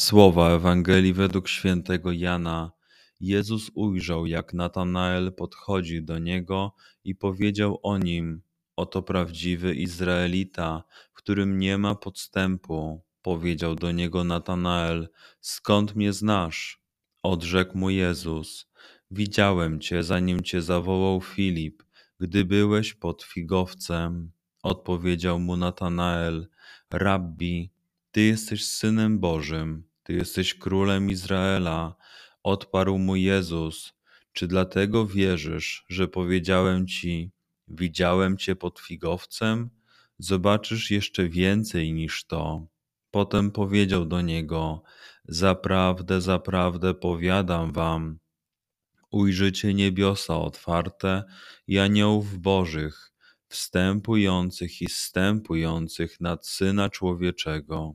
Słowa Ewangelii według świętego Jana Jezus ujrzał, jak Natanael podchodzi do niego i powiedział o nim: Oto prawdziwy Izraelita, w którym nie ma podstępu. Powiedział do niego Natanael: Skąd mnie znasz? Odrzekł mu Jezus: Widziałem cię, zanim cię zawołał Filip, gdy byłeś pod figowcem. Odpowiedział mu Natanael: Rabbi, ty jesteś synem Bożym, ty jesteś królem Izraela. Odparł mu Jezus: Czy dlatego wierzysz, że powiedziałem ci: Widziałem cię pod figowcem? Zobaczysz jeszcze więcej niż to. Potem powiedział do niego: Zaprawdę, zaprawdę powiadam wam, ujrzycie niebiosa otwarte i aniołów bożych, wstępujących i zstępujących nad Syna Człowieczego.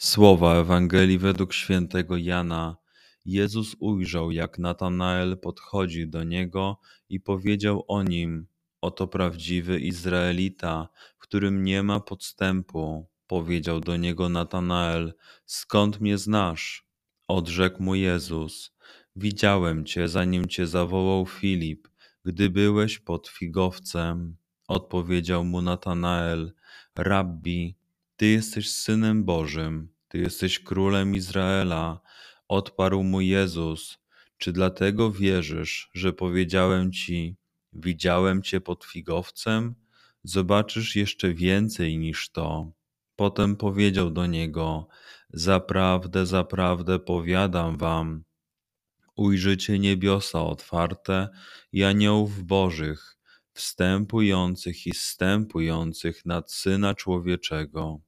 Słowa Ewangelii według świętego Jana. Jezus ujrzał, jak Natanael podchodzi do niego i powiedział o nim: Oto prawdziwy Izraelita, w którym nie ma podstępu. Powiedział do niego Natanael: Skąd mnie znasz? Odrzekł mu Jezus: Widziałem cię, zanim cię zawołał Filip, gdy byłeś pod figowcem. Odpowiedział mu Natanael: Rabbi, ty jesteś synem Bożym, Ty jesteś królem Izraela. Odparł mu Jezus: Czy dlatego wierzysz, że powiedziałem Ci, widziałem Cię pod figowcem? Zobaczysz jeszcze więcej niż to. Potem powiedział do niego: Zaprawdę, zaprawdę powiadam Wam, ujrzycie niebiosa otwarte i aniołów bożych, wstępujących i zstępujących nad Syna Człowieczego.